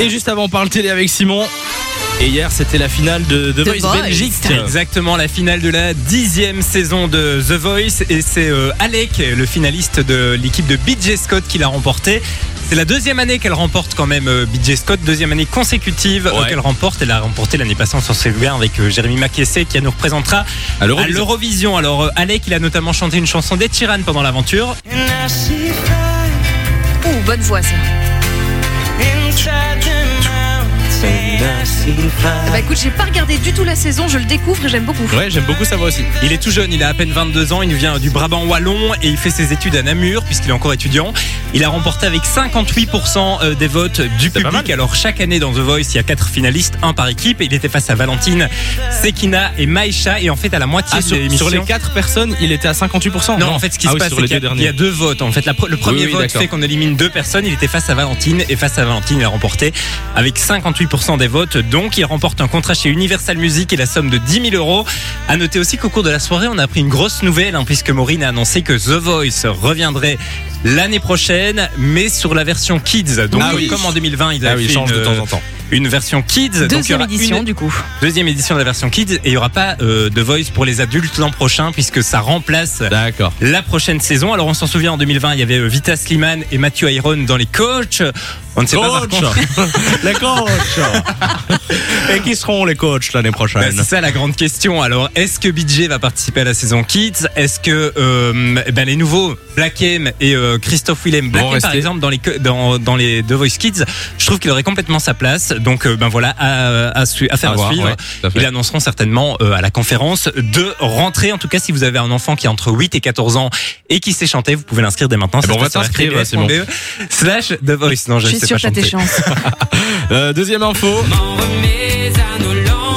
Et juste avant, on parle télé avec Simon. Et hier, c'était la finale de The, The Voice, Voice. Belgique. Exactement, la finale de la dixième saison de The Voice et c'est euh, Alec, le finaliste de l'équipe de BJ Scott qui l'a remporté. C'est la deuxième année qu'elle remporte quand même euh, BJ Scott, deuxième année consécutive euh, Ouais. qu'elle remporte. Elle a remporté l'année passée, s'en souvient, avec euh, Jérémy Mackessé qui nous représentera À l'Eurovision. Alors Alec, il a notamment chanté une chanson d'Ed Sheeran pendant l'aventure. Ouh, bonne voix ça. Bah écoute, j'ai pas regardé du tout la saison, je le découvre et j'aime beaucoup. Ouais, j'aime beaucoup sa voix aussi. Il est tout jeune, il a à peine 22 ans, il vient du Brabant wallon et il fait ses études à Namur puisqu'il est encore étudiant. Il a remporté avec 58% euh, des votes du public. Alors chaque année dans The Voice, il y a quatre finalistes, un par équipe. Il était face à Valentine, Sekina et Maïcha et en fait à la moitié Ah, de sur, sur les 4 personnes, il était à 58%. Non, en fait, ce qui Ah se oui, passe, c'est qu'il y, a- il y a derniers. deux votes. En fait, la le premier oui, vote fait qu'on élimine deux personnes. Il était face à Valentine et face à Valentine, il a remporté avec 58% des votes. Donc, il remporte un contrat chez Universal Music et la somme de 10 000 euros. À noter aussi qu'au cours de la soirée, on a appris une grosse nouvelle, hein, puisque Maureen a annoncé que The Voice reviendrait l'année prochaine, mais sur la version Kids. Donc, Ah oui. comme en 2020, ils Ah avaient oui, il fait change une, de temps en temps. Une version Kids. Donc, il y Deuxième aura édition une- du coup. deuxième édition de la version Kids et il n'y aura pas euh, de Voice pour les adultes l'an prochain, puisque ça remplace la prochaine saison. Alors on s'en souvient en 2020, il y avait euh, Vita Sliman et Matthew Iron dans les coachs. On ne sait pas par Coach contre. Les coachs Et qui seront les coachs l'année prochaine c'est ça la grande question. Alors, est-ce que BJ va participer à la saison Kids? Est-ce que euh, ben, les nouveaux Black M et euh, Christophe Willem, Black M par exemple dans les dans, dans les The Voice Kids, je trouve qu'il aurait complètement sa place. Donc euh, ben voilà à, à, su- à faire À à voir, suivre. ouais. Ils annonceront certainement euh, à la conférence de rentrée. En tout cas, si vous avez un enfant qui a entre 8 et 14 ans et qui sait chanter, vous pouvez l'inscrire dès maintenant. Eh Ça on va t'inscrire, c'est bon. rtbs.be Slash The Voice. Non, je Je suis sais pas que t'as tes chanter. chances. Euh, Deuxième info.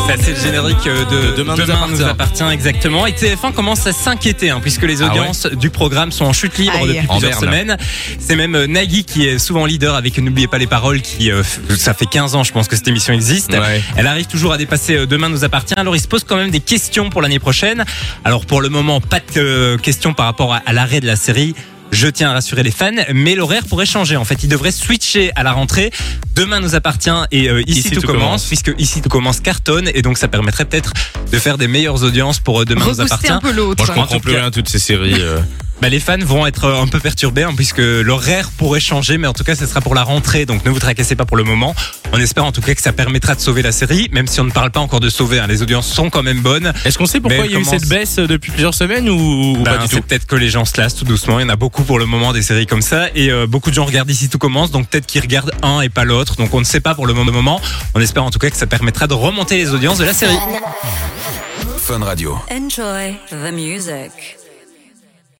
Ça, c'est le générique euh, de Demain Demain, nous nous, appartient. exactement. Et TF1 commence à s'inquiéter, hein, puisque les Ah ouais audiences du programme sont en chute libre Aïe. depuis En plusieurs berne. semaines. C'est même euh, Nagui qui est souvent leader avec N'oubliez pas les paroles, qui euh, ça fait 15 ans, je pense que cette émission existe. Ouais. Elle arrive toujours à dépasser euh, Demain nous appartient. Alors il se pose quand même des questions pour l'année prochaine. Alors pour le moment, pas de euh, questions par rapport à, à l'arrêt de la série. Je tiens à rassurer les fans, mais l'horaire pourrait changer. En fait, il devrait switcher à la rentrée. Demain nous appartient et euh, ici, tout, commence, puisque ici tout commence cartonne et donc ça permettrait peut-être de faire des meilleures audiences pour euh, Demain nous appartient. un peu l'autre. Moi, je En comprends plus rien toutes ces séries. euh. Bah, les fans vont être euh, un peu perturbés hein, puisque l'horaire pourrait changer, mais en tout cas, ce sera pour la rentrée. Donc ne vous tracassez pas pour le moment. On espère en tout cas que ça permettra de sauver la série, même si on ne parle pas encore de sauver. hein. Les audiences sont quand même bonnes. Est-ce qu'on sait pourquoi il y a eu cette baisse depuis plusieurs semaines ou, ou Ben, pas du tout peut-être que les gens se lassent tout doucement. Il y en a beaucoup pour le moment des séries comme ça. Et euh, beaucoup de gens regardent ici tout commence. Donc peut-être qu'ils regardent un et pas l'autre. Donc on ne sait pas pour le moment. On espère en tout cas que ça permettra de remonter les audiences de la série. Fun Radio. Enjoy the music.